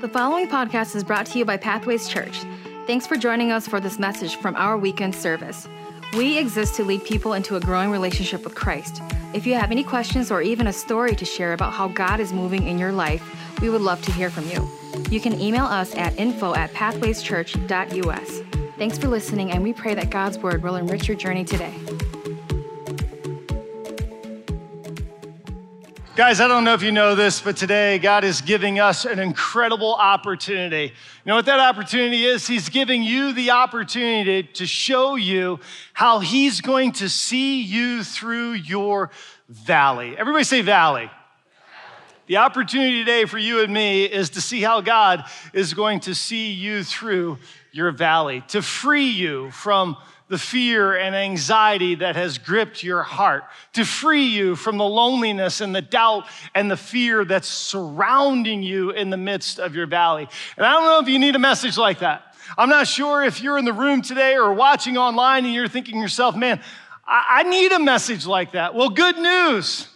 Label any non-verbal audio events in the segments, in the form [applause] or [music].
The following podcast is brought to you by Pathways Church. Thanks for joining us for this message from our weekend service. We exist to lead people into a growing relationship with Christ. If you have any questions or even a story to share about how God is moving in your life, we would love to hear from you. You can email us at info at pathwayschurch.us. Thanks for listening, and we pray that God's word will enrich your journey today. Guys, I don't know if you know this, but today God is giving us an incredible opportunity. You know what that opportunity is? He's giving you the opportunity to show you how He's going to see you through your valley. Everybody say valley. The opportunity today for you and me is to see how God is going to see you through your valley, to free you from the fear and anxiety that has gripped your heart, to free you from the loneliness and the doubt and the fear that's surrounding you in the midst of your valley. And I don't know if you need a message like that. I'm not sure if you're in the room today or watching online and you're thinking yourself, man, I, need a message like that. Well, good news.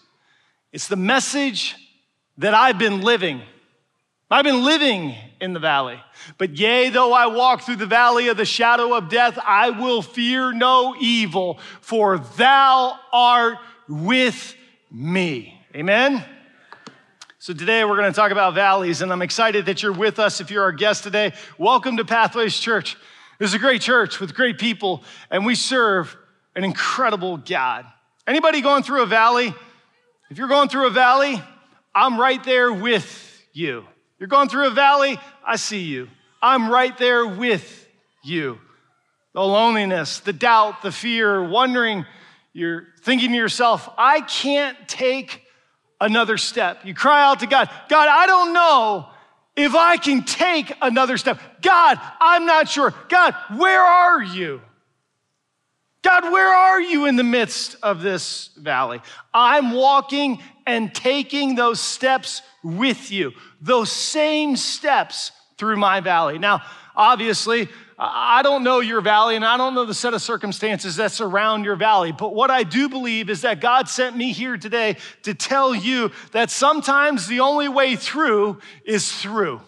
It's the message that I've been living. I've been living in the valley. But yea, though I walk through the valley of the shadow of death, I will fear no evil, for thou art with me. Amen? So today we're going to talk about valleys, and I'm excited that you're with us. If you're our guest today, welcome to Pathways Church. This is a great church with great people, and we serve an incredible God. Anybody going through a valley? If you're going through a valley, I'm right there with you. You're going through a valley, I see you. I'm right there with you. The loneliness, the doubt, the fear, wondering, you're thinking to yourself, I can't take another step. You cry out to God, God, I don't know if I can take another step. God, I'm not sure. God, where are you? God, where are you in the midst of this valley? I'm walking and taking those steps with you, those same steps through my valley. Now, obviously, I don't know your valley and I don't know the set of circumstances that surround your valley, but what I do believe is that God sent me here today to tell you that sometimes the only way through is through.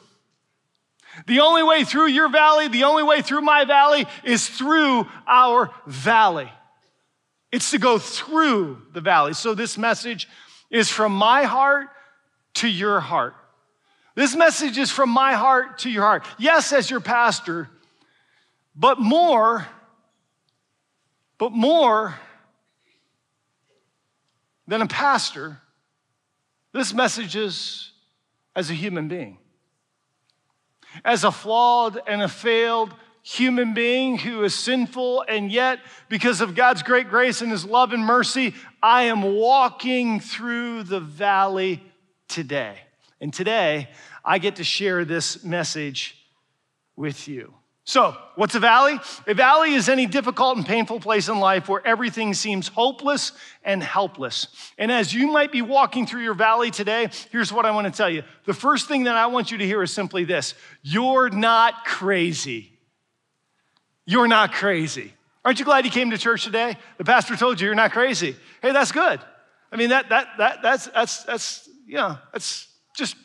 The only way through your valley, the only way through my valley is through our valley. It's to go through the valley. So, this message is from my heart to your heart. This message is from my heart to your heart. Yes, as your pastor, but more, but more than a pastor, this message is as a human being. As a flawed and a failed human being who is sinful, and yet, because of God's great grace and His love and mercy, I am walking through the valley today. And today, I get to share this message with you. So, what's a valley? A valley is any difficult and painful place in life where everything seems hopeless and helpless. And as you might be walking through your valley today, here's what I want to tell you. The first thing that I want you to hear is simply this You're not crazy. You're not crazy. Aren't you glad you came to church today? The pastor told you you're not crazy. Hey, that's good. I mean, that, that, that, that's, that's, that's, you know, that's just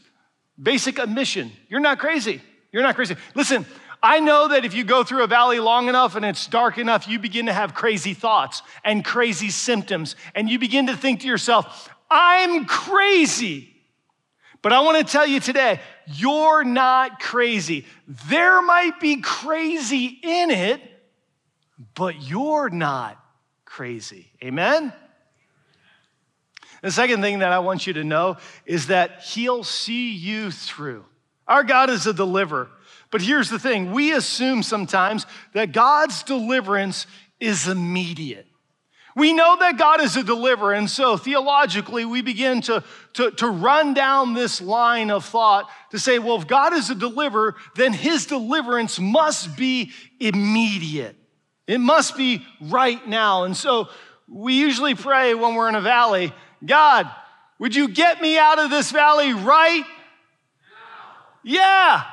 basic admission. You're not crazy. You're not crazy. Listen, I know that if you go through a valley long enough and it's dark enough, you begin to have crazy thoughts and crazy symptoms, and you begin to think to yourself, I'm crazy. But I want to tell you today, you're not crazy. There might be crazy in it, but you're not crazy. Amen? The second thing that I want you to know is that He'll see you through. Our God is a deliverer. But here's the thing we assume sometimes that God's deliverance is immediate. We know that God is a deliverer, and so theologically, we begin to, to, to run down this line of thought to say, well, if God is a deliverer, then his deliverance must be immediate. It must be right now. And so we usually pray when we're in a valley God, would you get me out of this valley right? Yeah.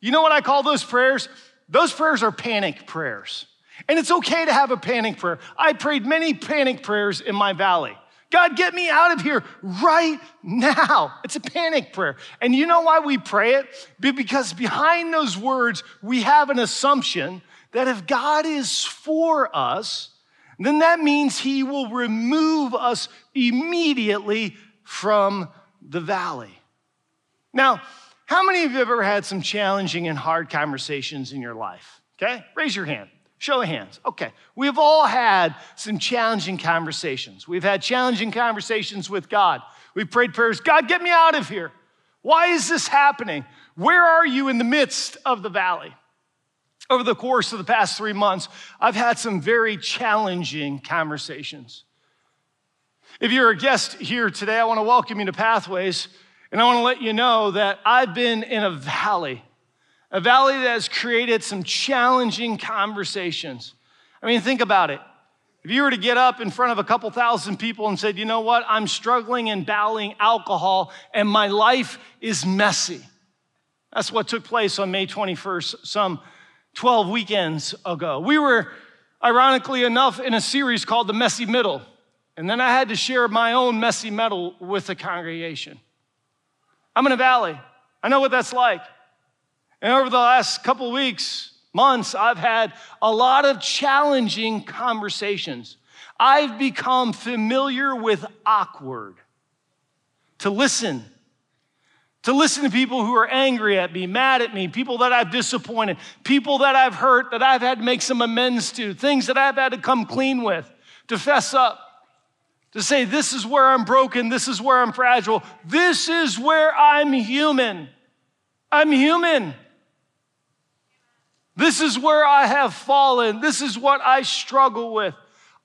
You know what I call those prayers? Those prayers are panic prayers. And it's okay to have a panic prayer. I prayed many panic prayers in my valley. God, get me out of here right now. It's a panic prayer. And you know why we pray it? Because behind those words, we have an assumption that if God is for us, then that means he will remove us immediately from the valley. Now, how many of you have ever had some challenging and hard conversations in your life? Okay, raise your hand. Show of hands. Okay. We've all had some challenging conversations. We've had challenging conversations with God. We've prayed prayers God, get me out of here. Why is this happening? Where are you in the midst of the valley? Over the course of the past three months, I've had some very challenging conversations. If you're a guest here today, I want to welcome you to Pathways, and I want to let you know that I've been in a valley a valley that has created some challenging conversations. I mean, think about it. If you were to get up in front of a couple thousand people and said, you know what, I'm struggling and battling alcohol and my life is messy. That's what took place on May 21st, some 12 weekends ago. We were, ironically enough, in a series called The Messy Middle. And then I had to share my own messy middle with the congregation. I'm in a valley. I know what that's like. And over the last couple weeks, months, I've had a lot of challenging conversations. I've become familiar with awkward. To listen, to listen to people who are angry at me, mad at me, people that I've disappointed, people that I've hurt, that I've had to make some amends to, things that I've had to come clean with, to fess up, to say, This is where I'm broken, this is where I'm fragile, this is where I'm human. I'm human. This is where I have fallen. This is what I struggle with.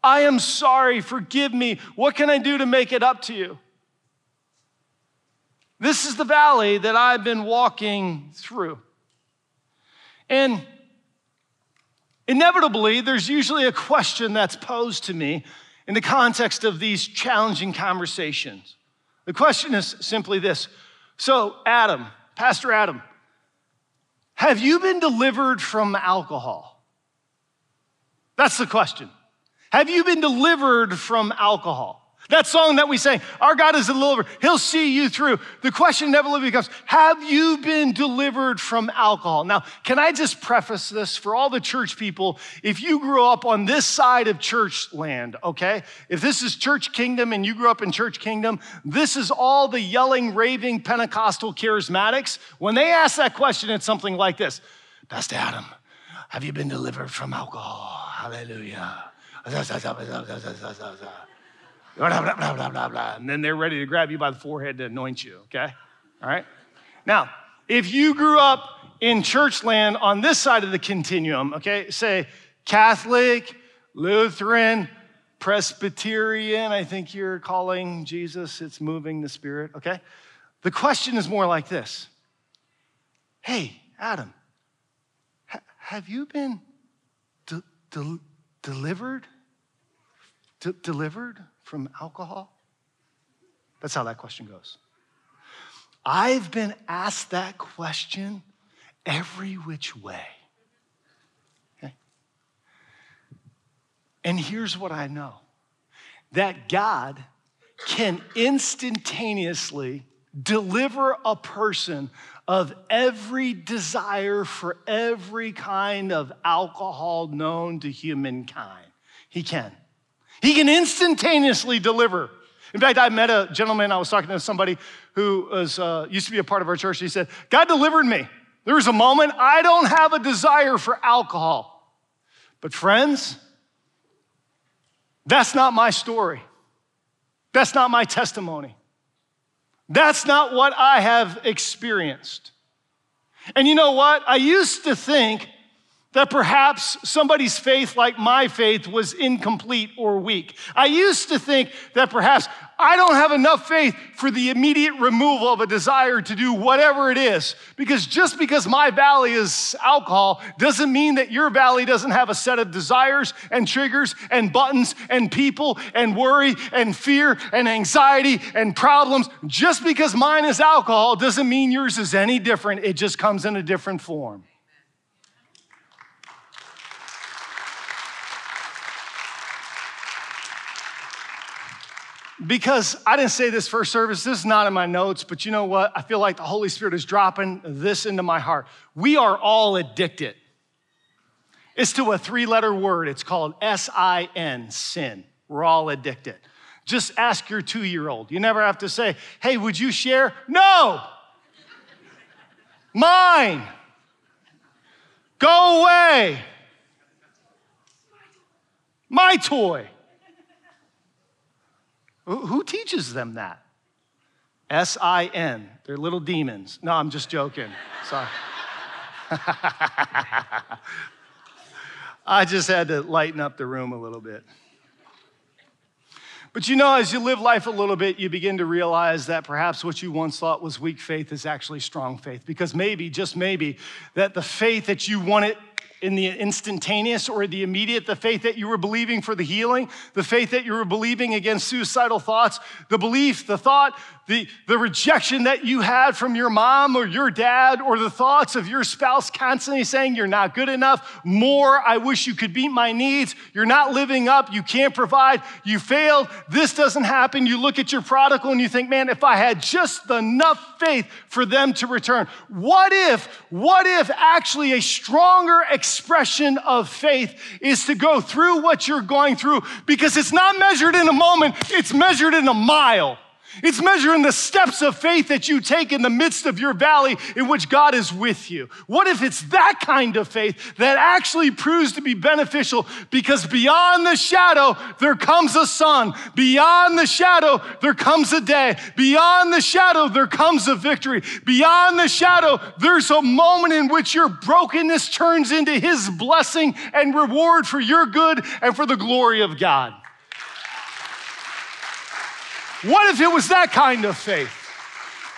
I am sorry. Forgive me. What can I do to make it up to you? This is the valley that I've been walking through. And inevitably, there's usually a question that's posed to me in the context of these challenging conversations. The question is simply this So, Adam, Pastor Adam, have you been delivered from alcohol? That's the question. Have you been delivered from alcohol? That song that we sang, Our God is a deliverer, He'll see you through. The question never becomes, Have you been delivered from alcohol? Now, can I just preface this for all the church people? If you grew up on this side of church land, okay? If this is church kingdom and you grew up in church kingdom, this is all the yelling, raving Pentecostal charismatics. When they ask that question, it's something like this Pastor Adam, have you been delivered from alcohol? Hallelujah [laughs] blah, blah, blah, blah, blah, blah. And then they're ready to grab you by the forehead to anoint you, okay? All right? Now, if you grew up in church land on this side of the continuum, okay, say Catholic, Lutheran, Presbyterian, I think you're calling Jesus, it's moving the Spirit, okay? The question is more like this Hey, Adam, ha- have you been de- de- delivered? De- delivered from alcohol? That's how that question goes. I've been asked that question every which way. Okay? And here's what I know that God can instantaneously deliver a person of every desire for every kind of alcohol known to humankind. He can. He can instantaneously deliver. In fact, I met a gentleman, I was talking to somebody who was, uh, used to be a part of our church. He said, God delivered me. There was a moment I don't have a desire for alcohol. But, friends, that's not my story. That's not my testimony. That's not what I have experienced. And you know what? I used to think that perhaps somebody's faith, like my faith, was incomplete or weak. I used to think that perhaps I don't have enough faith for the immediate removal of a desire to do whatever it is. Because just because my valley is alcohol doesn't mean that your valley doesn't have a set of desires and triggers and buttons and people and worry and fear and anxiety and problems. Just because mine is alcohol doesn't mean yours is any different, it just comes in a different form. Because I didn't say this first service, this is not in my notes, but you know what? I feel like the Holy Spirit is dropping this into my heart. We are all addicted. It's to a three letter word, it's called S I N, sin. We're all addicted. Just ask your two year old. You never have to say, hey, would you share? No! Mine! Go away! My toy! Who teaches them that? S I N. They're little demons. No, I'm just joking. Sorry. [laughs] I just had to lighten up the room a little bit. But you know, as you live life a little bit, you begin to realize that perhaps what you once thought was weak faith is actually strong faith. Because maybe, just maybe, that the faith that you wanted in the instantaneous or the immediate, the faith that you were believing for the healing, the faith that you were believing against suicidal thoughts, the belief, the thought the, the rejection that you had from your mom or your dad, or the thoughts of your spouse constantly saying, You're not good enough, more, I wish you could meet my needs, you're not living up, you can't provide, you failed, this doesn't happen. You look at your prodigal and you think, Man, if I had just enough faith for them to return. What if, what if actually a stronger expression of faith is to go through what you're going through? Because it's not measured in a moment, it's measured in a mile. It's measuring the steps of faith that you take in the midst of your valley in which God is with you. What if it's that kind of faith that actually proves to be beneficial because beyond the shadow, there comes a sun. Beyond the shadow, there comes a day. Beyond the shadow, there comes a victory. Beyond the shadow, there's a moment in which your brokenness turns into His blessing and reward for your good and for the glory of God. What if it was that kind of faith?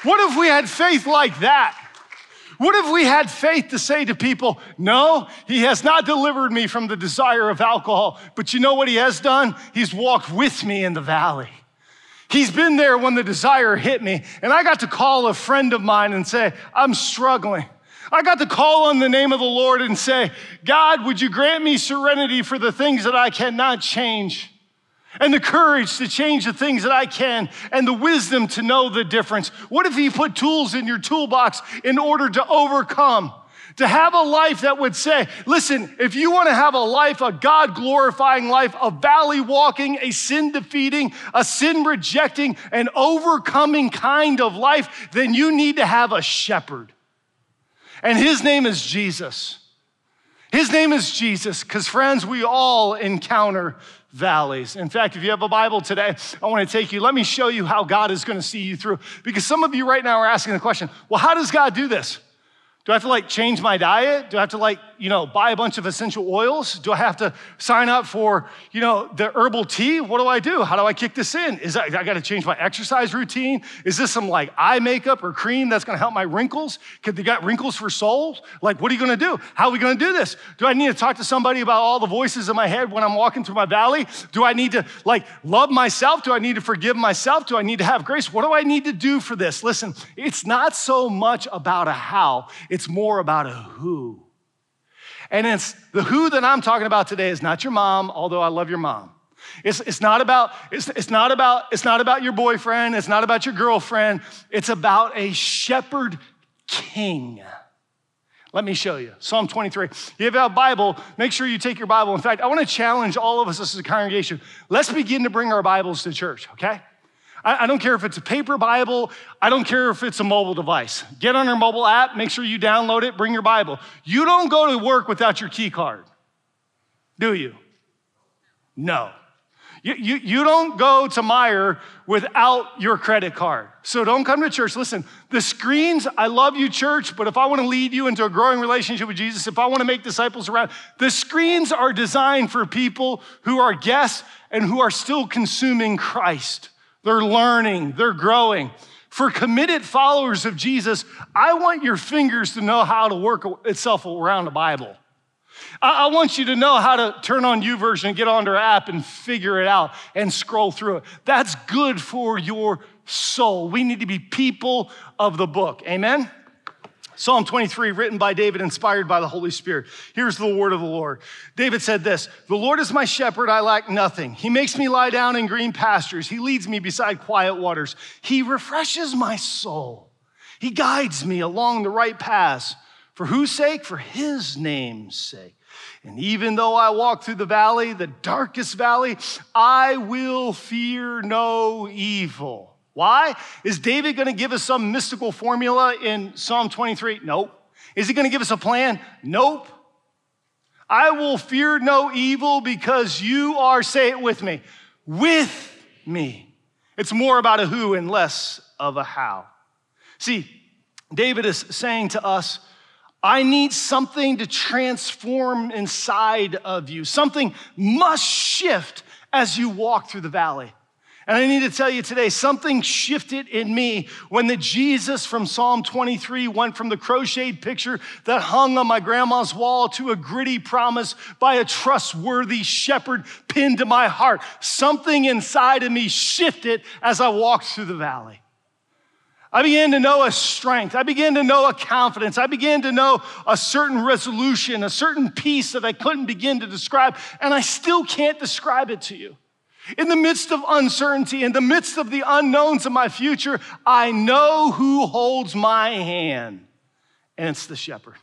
What if we had faith like that? What if we had faith to say to people, No, he has not delivered me from the desire of alcohol, but you know what he has done? He's walked with me in the valley. He's been there when the desire hit me, and I got to call a friend of mine and say, I'm struggling. I got to call on the name of the Lord and say, God, would you grant me serenity for the things that I cannot change? And the courage to change the things that I can and the wisdom to know the difference? What if He put tools in your toolbox in order to overcome? To have a life that would say, listen, if you want to have a life, a God glorifying life, a valley walking, a sin defeating, a sin rejecting, an overcoming kind of life, then you need to have a shepherd. And his name is Jesus. His name is Jesus, because friends, we all encounter valleys. In fact, if you have a Bible today, I want to take you, let me show you how God is going to see you through. Because some of you right now are asking the question, well, how does God do this? Do I have to like change my diet? Do I have to like, you know, buy a bunch of essential oils? Do I have to sign up for, you know, the herbal tea? What do I do? How do I kick this in? Is that, I got to change my exercise routine? Is this some like eye makeup or cream that's going to help my wrinkles? Could they got wrinkles for souls? Like, what are you going to do? How are we going to do this? Do I need to talk to somebody about all the voices in my head when I'm walking through my valley? Do I need to like love myself? Do I need to forgive myself? Do I need to have grace? What do I need to do for this? Listen, it's not so much about a how. It's more about a who. And it's the who that I'm talking about today is not your mom, although I love your mom. It's, it's, not about, it's, it's, not about, it's not about your boyfriend, it's not about your girlfriend, it's about a shepherd king. Let me show you. Psalm 23. You have a Bible, make sure you take your Bible. In fact, I want to challenge all of us as a congregation. Let's begin to bring our Bibles to church, okay? I, I don't care if it's a paper Bible, I don't care if it's a mobile device. Get on our mobile app, make sure you download it, bring your Bible. You don't go to work without your key card, do you? No. You, you, you, don't go to Meijer without your credit card. So don't come to church. Listen, the screens, I love you, church, but if I want to lead you into a growing relationship with Jesus, if I want to make disciples around, the screens are designed for people who are guests and who are still consuming Christ. They're learning, they're growing. For committed followers of Jesus, I want your fingers to know how to work itself around the Bible. I, want you to know how to turn on YouVersion and get onto our app and figure it out and scroll through it. That's good for your soul. We need to be people of the book. Amen? Psalm 23, written by David, inspired by the Holy Spirit. Here's the word of the Lord. David said this The Lord is my shepherd, I lack nothing. He makes me lie down in green pastures. He leads me beside quiet waters. He refreshes my soul. He guides me along the right paths. For whose sake? For his name's sake. And even though I walk through the valley, the darkest valley, I will fear no evil why? Is David going to give us some mystical formula in Psalm 23? Nope. Is he going to give us a plan? Nope. I will fear no evil because you are, say it with me, with me. It's more about a who and less of a how. See, David is saying to us, I need something to transform inside of you. Something must shift as you walk through the valley. And I need to tell you today, something shifted in me when the Jesus from Psalm 23 went from the crocheted picture that hung on my grandma's wall to a gritty promise by a trustworthy shepherd pinned to my heart. Something inside of me shifted as I walked through the valley. I began to know a strength. I began to know a confidence. I began to know a certain resolution, a certain peace that I couldn't begin to describe, and I still can't describe it to you. In the midst of uncertainty, in the midst of the unknowns of my future, I know who holds my hand, and it's the shepherd.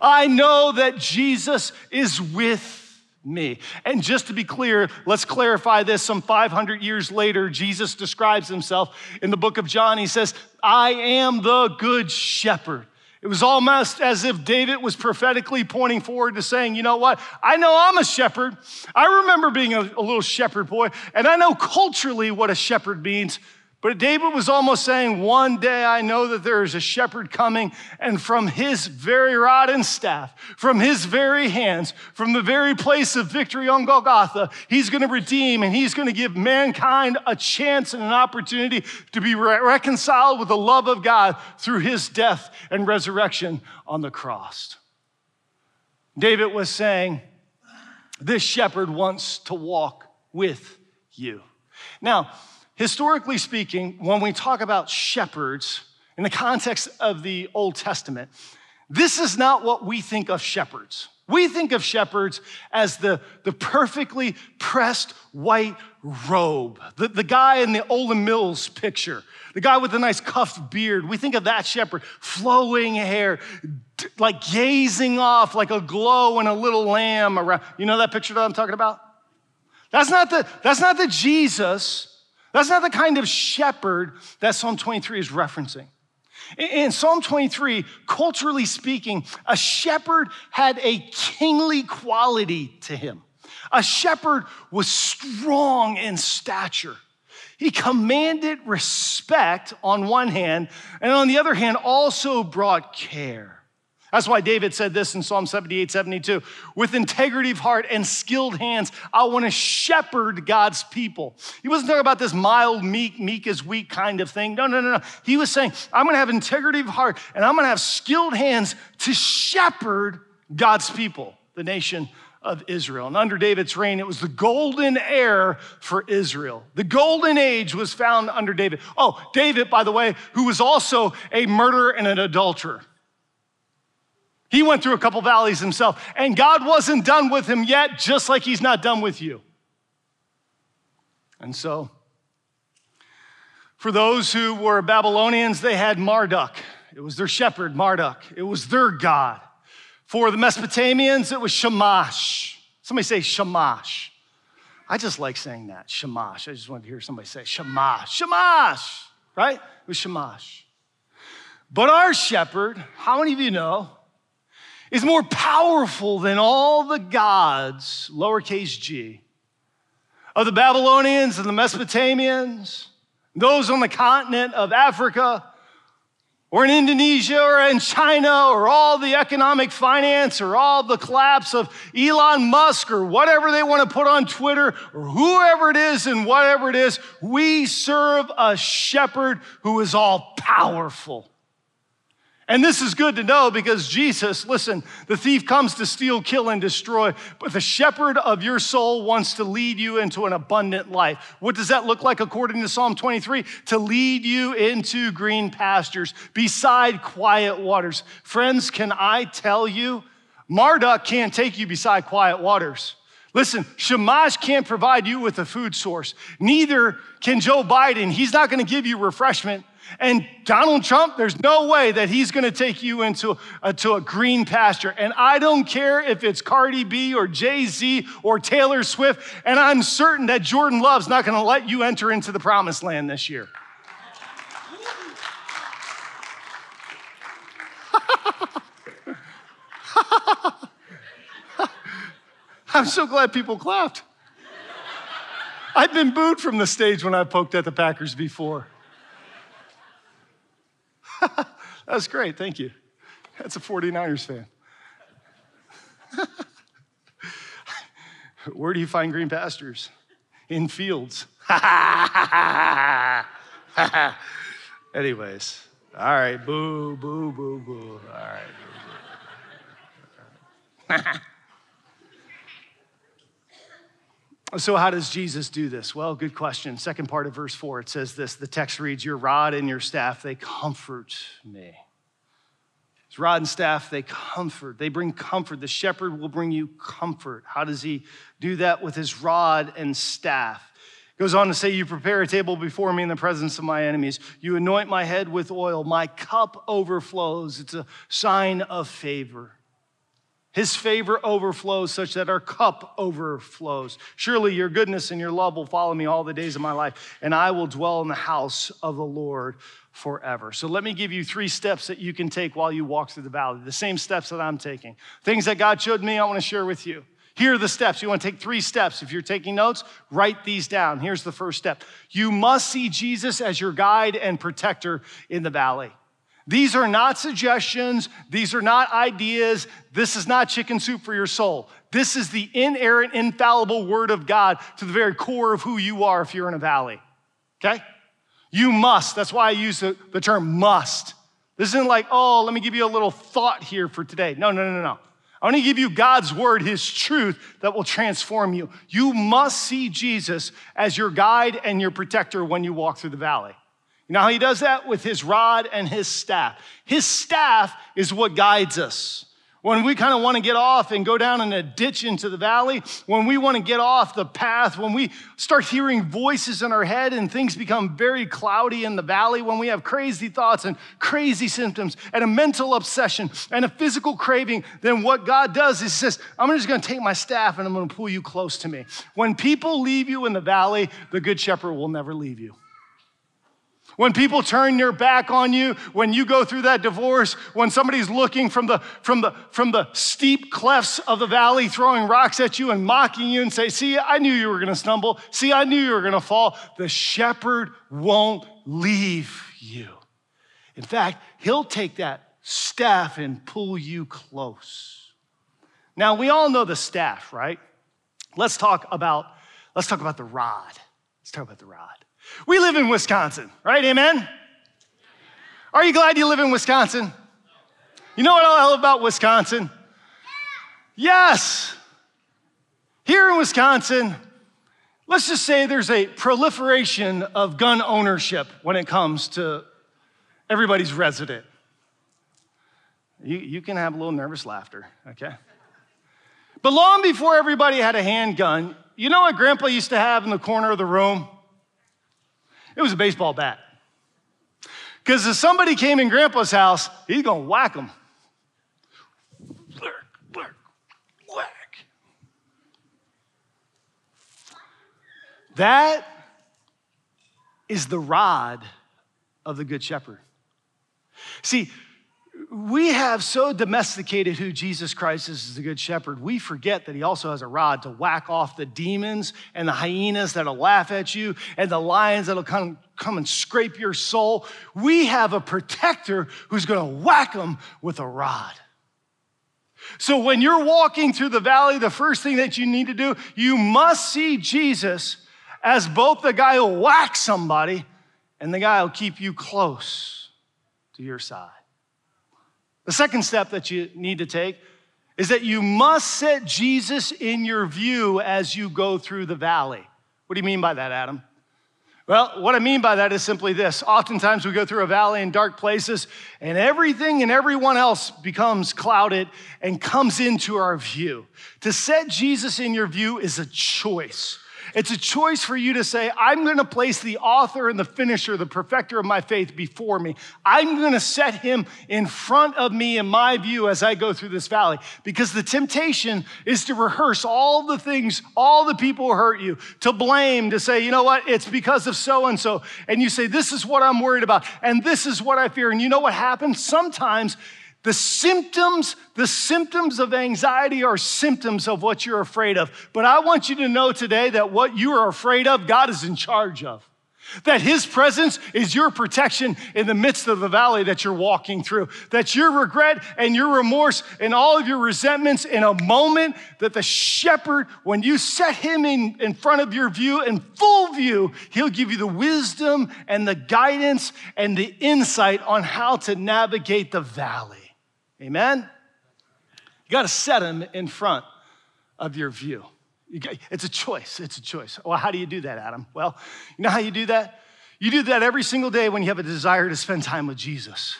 I know that Jesus is with me. And just to be clear, let's clarify this. Some 500 years later, Jesus describes himself in the book of John. He says, I am the good shepherd. It was almost as if David was prophetically pointing forward to saying, you know what? I know I'm a shepherd. I remember being a, a, little shepherd boy, and I know culturally what a shepherd means. But David was almost saying, One day I know that there is a shepherd coming, and from his very rod and staff, from his very hands, from the very place of victory on Golgotha, he's going to redeem and he's going to give mankind a chance and an opportunity to be re- reconciled with the love of God through his death and resurrection on the cross. David was saying, This shepherd wants to walk with you. Now, Historically speaking, when we talk about shepherds in the context of the Old Testament, this is not what we think of shepherds. We think of shepherds as the, the perfectly pressed white robe, the, the guy in the Olan Mills picture, the guy with the nice cuffed beard. We think of that shepherd, flowing hair, like gazing off like a glow and a little lamb around. You know that picture that I'm talking about? That's not the, that's not the Jesus that's not the kind of shepherd that Psalm 23 is referencing. In Psalm 23, culturally speaking, a shepherd had a kingly quality to him. A shepherd was strong in stature. He commanded respect on one hand, and on the other hand, also brought care. That's why David said this in Psalm 78 72 with integrity of heart and skilled hands, I want to shepherd God's people. He wasn't talking about this mild, meek, meek is weak kind of thing. No, no, no, no. He was saying, I'm going to have integrity of heart and I'm going to have skilled hands to shepherd God's people, the nation of Israel. And under David's reign, it was the golden era for Israel. The golden age was found under David. Oh, David, by the way, who was also a murderer and an adulterer. He went through a couple valleys himself, and God wasn't done with him yet, just like He's not done with you. And so, for those who were Babylonians, they had Marduk. It was their shepherd, Marduk. It was their God. For the Mesopotamians, it was Shamash. Somebody say Shamash. I just like saying that, Shamash. I just wanted to hear somebody say Shamash. Shamash, right? It was Shamash. But our shepherd, how many of you know, is more powerful than all the gods, lowercase g, of the Babylonians and the Mesopotamians, those on the continent of Africa, or in Indonesia, or in China, or all the economic finance, or all the collapse of Elon Musk, or whatever they want to put on Twitter, or whoever it is and whatever it is, we serve a shepherd who is all powerful. And this is good to know because Jesus, listen, the thief comes to steal, kill, and destroy, but the shepherd of your soul wants to lead you into an abundant life. What does that look like according to Psalm 23? To lead you into green pastures, beside quiet waters. Friends, can I tell you, Marduk can't take you beside quiet waters. Listen, Shamash can't provide you with a food source. Neither can Joe Biden. He's not going to give you refreshment. And Donald Trump, there's no way that he's gonna take you into a, uh, to a green pasture. And I don't care if it's Cardi B or Jay Z or Taylor Swift, and I'm certain that Jordan Love's not gonna let you enter into the promised land this year. [laughs] I'm so glad people clapped. I've been booed from the stage when I poked at the Packers before. [laughs] That's great. Thank you. That's a 49ers fan. [laughs] Where do you find green pastures? In fields. [laughs] Anyways, all right, boo, boo, boo, boo. All right. Boo, boo. So, how does Jesus do this? Well, good question. Second part of verse four, it says this the text reads, Your rod and your staff, they comfort me. His rod and staff, they comfort. They bring comfort. The shepherd will bring you comfort. How does he do that? With his rod and staff. It goes on to say, You prepare a table before me in the presence of my enemies. You anoint my head with oil. My cup overflows. It's a sign of favor. His favor overflows such that our cup overflows. Surely your goodness and your love will follow me all the days of my life, and I will dwell in the house of the Lord forever. So let me give you three steps that you can take while you walk through the valley, the same steps that I'm taking. Things that God showed me, I want to share with you. Here are the steps. You want to take three steps. If you're taking notes, write these down. Here's the first step you must see Jesus as your guide and protector in the valley. These are not suggestions. These are not ideas. This is not chicken soup for your soul. This is the inerrant, infallible word of God to the very core of who you are if you're in a valley. Okay? You must. That's why I use the, the term must. This isn't like, oh, let me give you a little thought here for today. No, no, no, no. I want to give you God's word, his truth that will transform you. You must see Jesus as your guide and your protector when you walk through the valley. You know how he does that? With his rod and his staff. His staff is what guides us. When we kind of want to get off and go down in a ditch into the valley, when we want to get off the path, when we start hearing voices in our head and things become very cloudy in the valley, when we have crazy thoughts and crazy symptoms and a mental obsession and a physical craving, then what God does is says, I'm just going to take my staff and I'm going to pull you close to me. When people leave you in the valley, the good shepherd will never leave you. When people turn their back on you, when you go through that divorce, when somebody's looking from the, from the, from the steep clefts of the valley, throwing rocks at you and mocking you and say, See, I knew you were gonna stumble. See, I knew you were gonna fall. The shepherd won't leave you. In fact, he'll take that staff and pull you close. Now, we all know the staff, right? Let's talk about, let's talk about the rod. Let's talk about the rod. We live in Wisconsin, right? Amen? Are you glad you live in Wisconsin? You know what I love about Wisconsin? Yes. Here in Wisconsin, let's just say there's a proliferation of gun ownership when it comes to everybody's resident. You, you can have a little nervous laughter, okay? But long before everybody had a handgun, you know what Grandpa used to have in the corner of the room? It was a baseball bat. Because if somebody came in grandpa's house, he's going to whack them. Whack. That is the rod of the Good Shepherd. See, we have so domesticated who Jesus Christ is as the Good Shepherd, we forget that He also has a rod to whack off the demons and the hyenas that'll laugh at you and the lions that'll come, come and scrape your soul. We have a protector who's gonna whack them with a rod. So when you're walking through the valley, the first thing that you need to do, you must see Jesus as both the guy who'll whack somebody and the guy who'll keep you close to your side. The second step that you need to take is that you must set Jesus in your view as you go through the valley. What do you mean by that, Adam? Well, what I mean by that is simply this. Oftentimes we go through a valley in dark places, and everything and everyone else becomes clouded and comes into our view. To set Jesus in your view is a choice. It's a choice for you to say, I'm going to place the author and the finisher, the perfecter of my faith before me. I'm going to set him in front of me in my view as I go through this valley. Because the temptation is to rehearse all the things, all the people who hurt you, to blame, to say, you know what, it's because of so and so. And you say, this is what I'm worried about, and this is what I fear. And you know what happens? Sometimes the symptoms, the symptoms of anxiety are symptoms of what you're afraid of. But I want you to know today that what you are afraid of, God is in charge of. That His presence is your protection in the midst of the valley that you're walking through. That your regret and your remorse and all of your resentments in a moment that the shepherd, when you set Him in, in front of your view, in full view, He'll give you the wisdom and the guidance and the insight on how to navigate the valley. Amen? You got to set him in front of your view. You got, it's a choice. It's a choice. Well, how do you do that, Adam? Well, you know how you do that? You do that every single day when you have a desire to spend time with Jesus.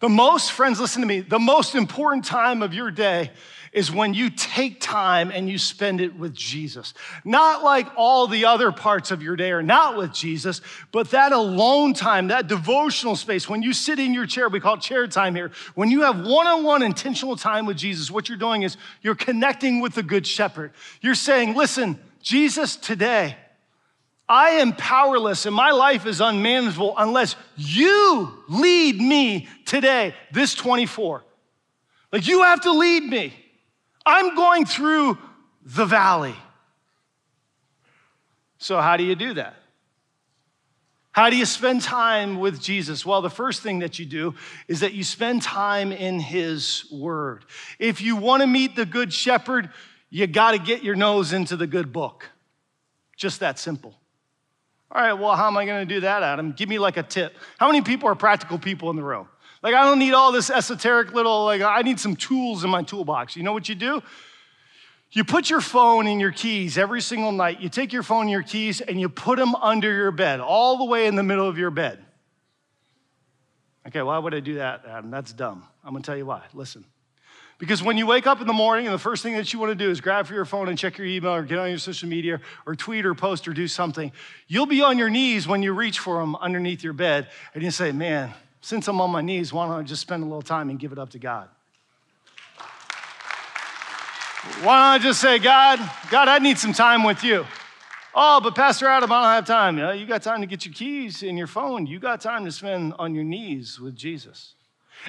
The most, friends, listen to me, the most important time of your day is when you take time and you spend it with Jesus. Not like all the other parts of your day are not with Jesus, but that alone time, that devotional space, when you sit in your chair, we call it chair time here, when you have one on one intentional time with Jesus, what you're doing is you're connecting with the Good Shepherd. You're saying, listen, Jesus, today, I am powerless and my life is unmanageable unless you lead me today, this 24. Like you have to lead me. I'm going through the valley. So, how do you do that? How do you spend time with Jesus? Well, the first thing that you do is that you spend time in His Word. If you want to meet the Good Shepherd, you got to get your nose into the good book. Just that simple. All right, well, how am I going to do that, Adam? Give me like a tip. How many people are practical people in the room? Like, I don't need all this esoteric little, like, I need some tools in my toolbox. You know what you do? You put your phone and your keys every single night. You take your phone and your keys and you put them under your bed, all the way in the middle of your bed. Okay, why would I do that, Adam? That's dumb. I'm gonna tell you why. Listen. Because when you wake up in the morning and the first thing that you want to do is grab for your phone and check your email or get on your social media or tweet or post or do something, you'll be on your knees when you reach for them underneath your bed and you say, Man, since I'm on my knees, why don't I just spend a little time and give it up to God? Why don't I just say, God, God, I need some time with you. Oh, but Pastor Adam, I don't have time. You, know, you got time to get your keys in your phone. You got time to spend on your knees with Jesus.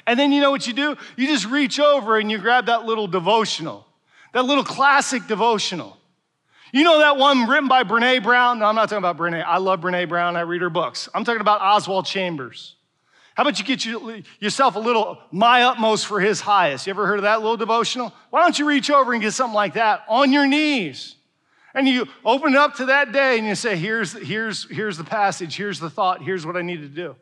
And then you know what you do? You just reach over and you grab that little devotional, that little classic devotional. You know that one written by Brene Brown? No, I'm not talking about Brene. I love Brene Brown. I read her books. I'm talking about Oswald Chambers. How about you get you, yourself a little my utmost for his highest? You ever heard of that little devotional? Why don't you reach over and get something like that on your knees? And you open it up to that day and you say, here's, here's, here's the passage, here's the thought, here's what I need to do.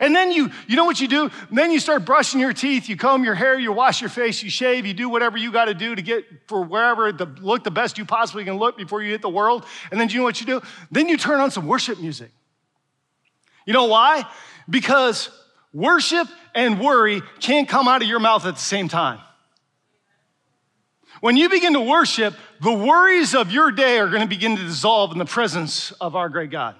And then you, you know what you do? then you start brushing your teeth, you comb your hair, you wash your face, you shave, you do whatever you got to do to get for wherever the look the best you possibly can look before you hit the world. And then do you know what you do? Then you turn on some worship music. You know why? Because worship and worry can't come out of your mouth at the same time. When you begin to worship, the worries of your day are going to begin to dissolve in the presence of our great God.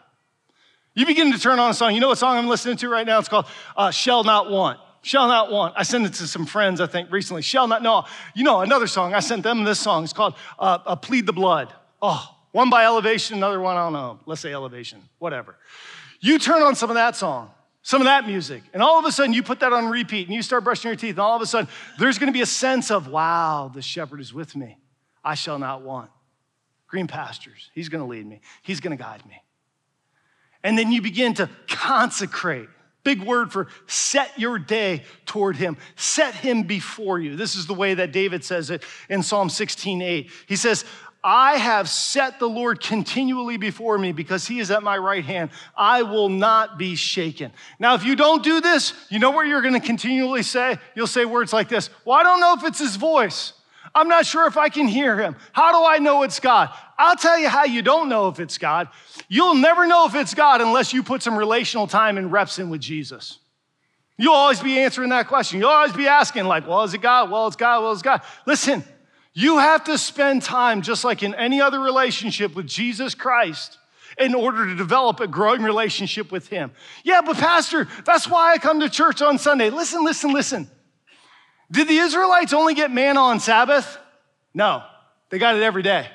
You begin to turn on a song. You know what song I'm listening to right now? It's called uh, Shall Not Want. Shall Not Want. I sent it to some friends, I think, recently. Shall Not, no, you know, another song. I sent them this song. It's called uh, uh, Plead the Blood. Oh, one by Elevation, another one, I don't know. Let's say Elevation, whatever. You turn on some of that song some of that music. And all of a sudden, you put that on repeat and you start brushing your teeth, and all of a sudden, there's gonna be a sense of, wow, the shepherd is with me. I shall not want. Green pastures, he's gonna lead me, he's gonna guide me. And then you begin to consecrate. Big word for set your day toward him. Set him before you. This is the way that David says it in Psalm 16, 8. He says, I have set the Lord continually before me because he is at my right hand. I will not be shaken. Now, if you don't do this, you know what you're going to continually say? You'll say words like this Well, I don't know if it's his voice. I'm not sure if I can hear him. How do I know it's God? I'll tell you how you don't know if it's God. You'll never know if it's God unless you put some relational time and reps in with Jesus. You'll always be answering that question. You'll always be asking, like, well, is it God? Well, it's God. Well, it's God. Listen, you have to spend time, just like in any other relationship with Jesus Christ, in order to develop a growing relationship with Him. Yeah, but Pastor, that's why I come to church on Sunday. Listen, listen, listen. Did the Israelites only get manna on Sabbath? No, they got it every day.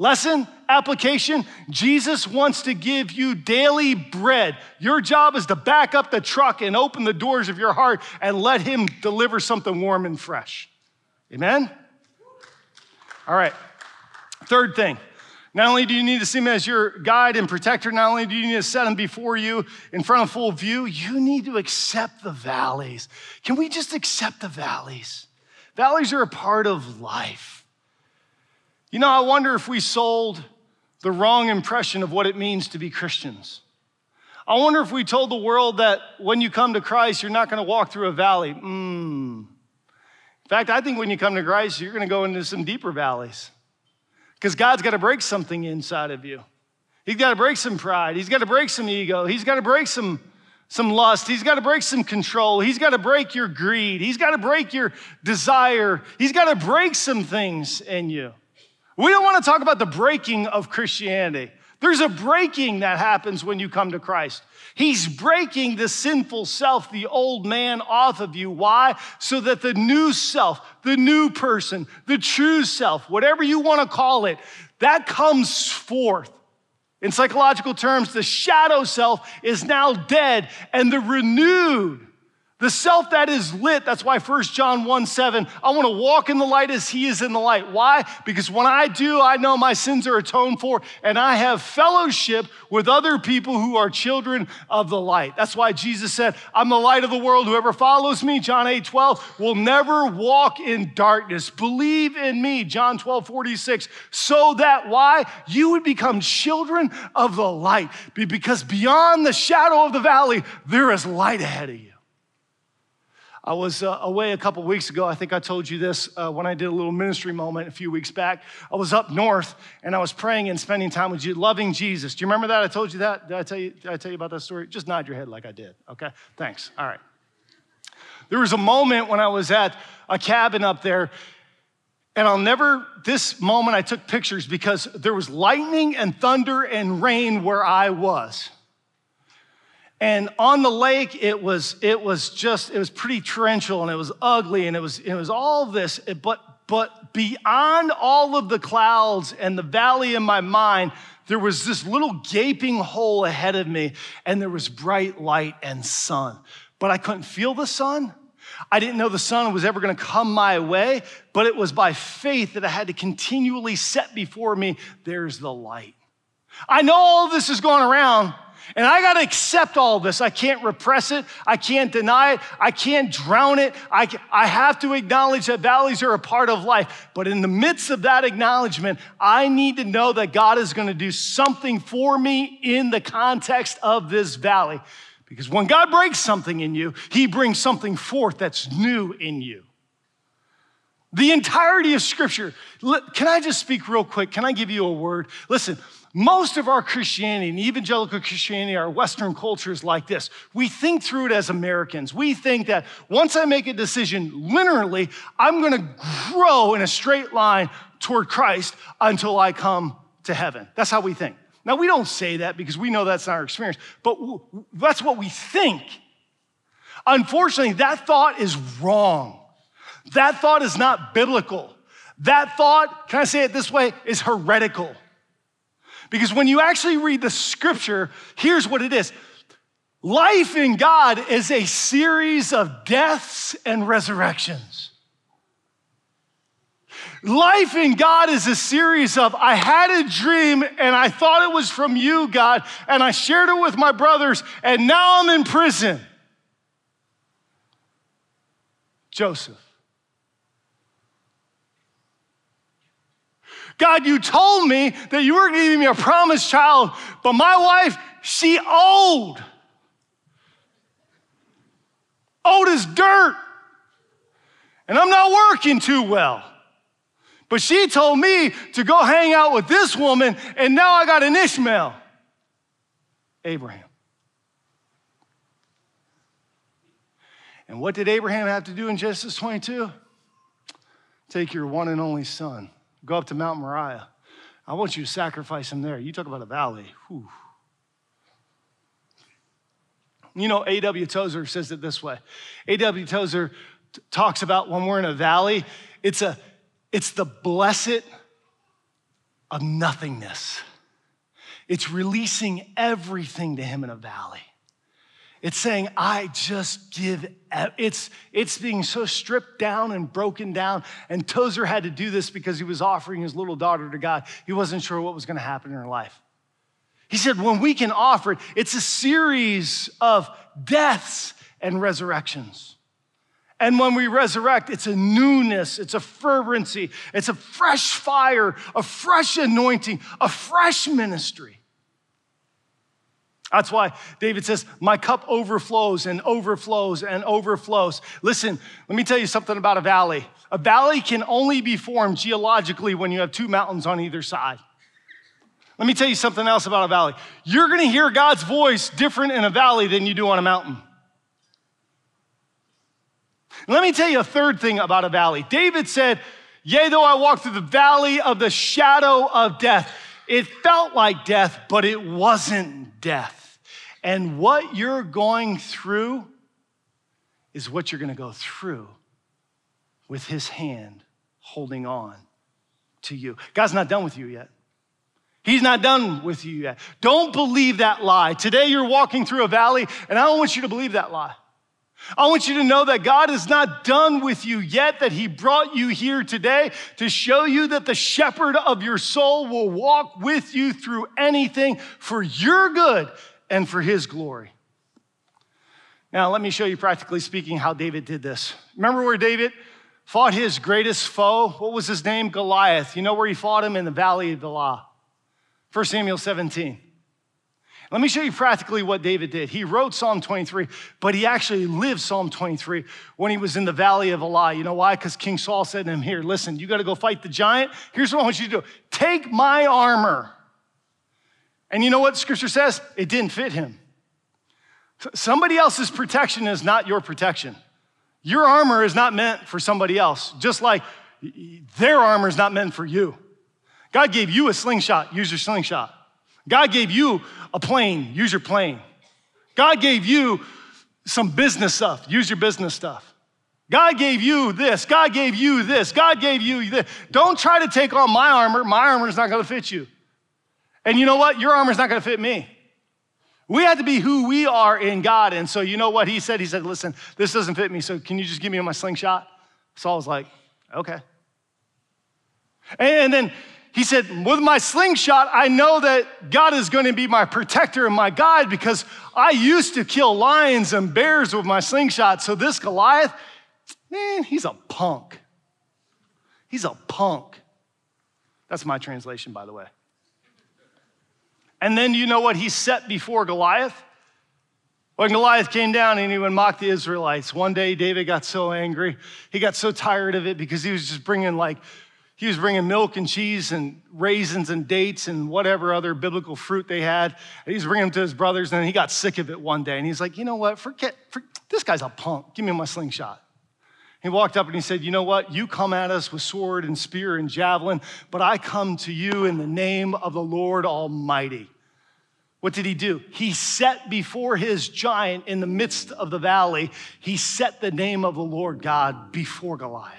Lesson, application Jesus wants to give you daily bread. Your job is to back up the truck and open the doors of your heart and let Him deliver something warm and fresh. Amen? All right. Third thing. Not only do you need to see him as your guide and protector, not only do you need to set him before you in front of full view, you need to accept the valleys. Can we just accept the valleys? Valleys are a part of life. You know, I wonder if we sold the wrong impression of what it means to be Christians. I wonder if we told the world that when you come to Christ, you're not going to walk through a valley. Mm. In fact, I think when you come to Christ, you're going to go into some deeper valleys because God's got to break something inside of you. He's got to break some pride. He's got to break some ego. He's got to break some, some lust. He's got to break some control. He's got to break your greed. He's got to break your desire. He's got to break some things in you. We don't want to talk about the breaking of Christianity. There's a breaking that happens when you come to Christ. He's breaking the sinful self, the old man, off of you. Why? So that the new self, the new person, the true self, whatever you want to call it, that comes forth. In psychological terms, the shadow self is now dead and the renewed the self that is lit, that's why 1 John 1 7, I want to walk in the light as he is in the light. Why? Because when I do, I know my sins are atoned for, and I have fellowship with other people who are children of the light. That's why Jesus said, I'm the light of the world. Whoever follows me, John 8 12, will never walk in darkness. Believe in me, John 12 46, so that why? You would become children of the light. Because beyond the shadow of the valley, there is light ahead of you. I was uh, away a couple weeks ago. I think I told you this uh, when I did a little ministry moment a few weeks back. I was up north and I was praying and spending time with you, loving Jesus. Do you remember that? I told you that. Did I tell you? Did I tell you about that story? Just nod your head like I did. Okay. Thanks. All right. There was a moment when I was at a cabin up there, and I'll never. This moment I took pictures because there was lightning and thunder and rain where I was. And on the lake, it was, it was just, it was pretty torrential and it was ugly and it was, it was all this. But, but beyond all of the clouds and the valley in my mind, there was this little gaping hole ahead of me and there was bright light and sun. But I couldn't feel the sun. I didn't know the sun was ever going to come my way, but it was by faith that I had to continually set before me, there's the light. I know all this is going around, and I got to accept all this. I can't repress it. I can't deny it. I can't drown it. I, I have to acknowledge that valleys are a part of life. But in the midst of that acknowledgement, I need to know that God is going to do something for me in the context of this valley. Because when God breaks something in you, He brings something forth that's new in you. The entirety of Scripture. Can I just speak real quick? Can I give you a word? Listen, most of our Christianity and evangelical Christianity, our Western culture is like this. We think through it as Americans. We think that once I make a decision linearly, I'm going to grow in a straight line toward Christ until I come to heaven. That's how we think. Now, we don't say that because we know that's not our experience, but that's what we think. Unfortunately, that thought is wrong. That thought is not biblical. That thought, can I say it this way, is heretical. Because when you actually read the scripture, here's what it is life in God is a series of deaths and resurrections. Life in God is a series of, I had a dream and I thought it was from you, God, and I shared it with my brothers, and now I'm in prison. Joseph. God, you told me that you were giving me a promised child, but my wife, she old. Old as dirt. And I'm not working too well. But she told me to go hang out with this woman, and now I got an Ishmael. Abraham. And what did Abraham have to do in Genesis 22? Take your one and only son, go up to Mount Moriah. I want you to sacrifice him there. You talk about a valley. Whew. You know, A.W. Tozer says it this way A.W. Tozer t- talks about when we're in a valley, it's, a, it's the blessed of nothingness. It's releasing everything to him in a valley. It's saying, I just give, it's, it's being so stripped down and broken down. And Tozer had to do this because he was offering his little daughter to God. He wasn't sure what was going to happen in her life. He said, when we can offer it, it's a series of deaths and resurrections. And when we resurrect, it's a newness, it's a fervency, it's a fresh fire, a fresh anointing, a fresh ministry. That's why David says, My cup overflows and overflows and overflows. Listen, let me tell you something about a valley. A valley can only be formed geologically when you have two mountains on either side. Let me tell you something else about a valley. You're gonna hear God's voice different in a valley than you do on a mountain. Let me tell you a third thing about a valley. David said, Yea, though I walk through the valley of the shadow of death, it felt like death, but it wasn't death. And what you're going through is what you're going to go through with his hand holding on to you. God's not done with you yet. He's not done with you yet. Don't believe that lie. Today you're walking through a valley, and I don't want you to believe that lie. I want you to know that God is not done with you yet, that He brought you here today to show you that the shepherd of your soul will walk with you through anything for your good and for his glory. Now, let me show you, practically speaking, how David did this. Remember where David fought his greatest foe? What was his name? Goliath. You know where he fought him? In the valley of Elah. 1 Samuel 17. Let me show you practically what David did. He wrote Psalm 23, but he actually lived Psalm 23 when he was in the valley of Elah. You know why? Because King Saul said to him, Here, listen, you got to go fight the giant. Here's what I want you to do take my armor and you know what scripture says? It didn't fit him. Somebody else's protection is not your protection. Your armor is not meant for somebody else, just like their armor is not meant for you. God gave you a slingshot, use your slingshot. God gave you a plane, use your plane. God gave you some business stuff, use your business stuff. God gave you this, God gave you this, God gave you this. Don't try to take on my armor. My armor is not to fit you. And you know what? Your armor's not going to fit me. We had to be who we are in God. And so, you know what he said? He said, Listen, this doesn't fit me. So, can you just give me my slingshot? Saul was like, Okay. And then he said, With my slingshot, I know that God is going to be my protector and my guide because I used to kill lions and bears with my slingshot. So, this Goliath, man, he's a punk. He's a punk. That's my translation, by the way. And then you know what he set before Goliath? When Goliath came down and he would mock the Israelites, one day David got so angry. He got so tired of it because he was just bringing like, he was bringing milk and cheese and raisins and dates and whatever other biblical fruit they had. And he's bringing them to his brothers and he got sick of it one day. And he's like, you know what? Forget, forget this guy's a punk. Give me my slingshot. He walked up and he said, You know what? You come at us with sword and spear and javelin, but I come to you in the name of the Lord Almighty. What did he do? He set before his giant in the midst of the valley, he set the name of the Lord God before Goliath.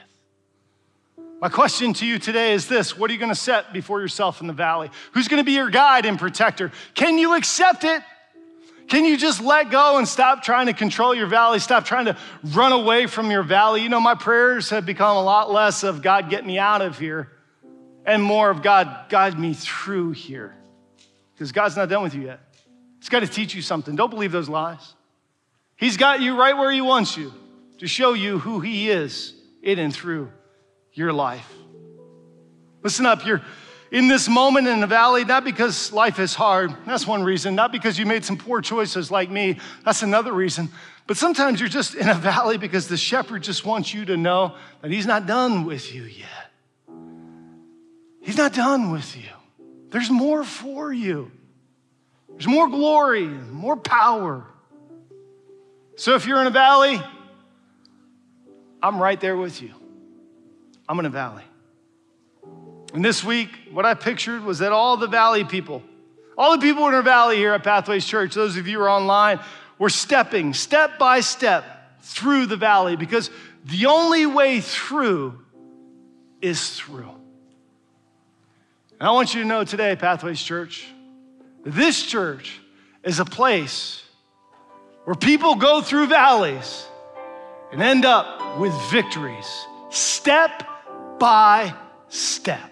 My question to you today is this What are you going to set before yourself in the valley? Who's going to be your guide and protector? Can you accept it? Can you just let go and stop trying to control your valley? Stop trying to run away from your valley? You know, my prayers have become a lot less of God, get me out of here, and more of God, guide me through here because God's not done with you yet. He's got to teach you something. Don't believe those lies. He's got you right where He wants you to show you who He is in and through your life. Listen up, you're, in this moment in the valley, not because life is hard, that's one reason, not because you made some poor choices like me, that's another reason. But sometimes you're just in a valley because the shepherd just wants you to know that he's not done with you yet. He's not done with you. There's more for you. There's more glory, more power. So if you're in a valley, I'm right there with you. I'm in a valley. And this week, what I pictured was that all the valley people, all the people in our valley here at Pathways Church, those of you who are online, were stepping step by step through the valley because the only way through is through. And I want you to know today, Pathways Church, this church is a place where people go through valleys and end up with victories, step by step.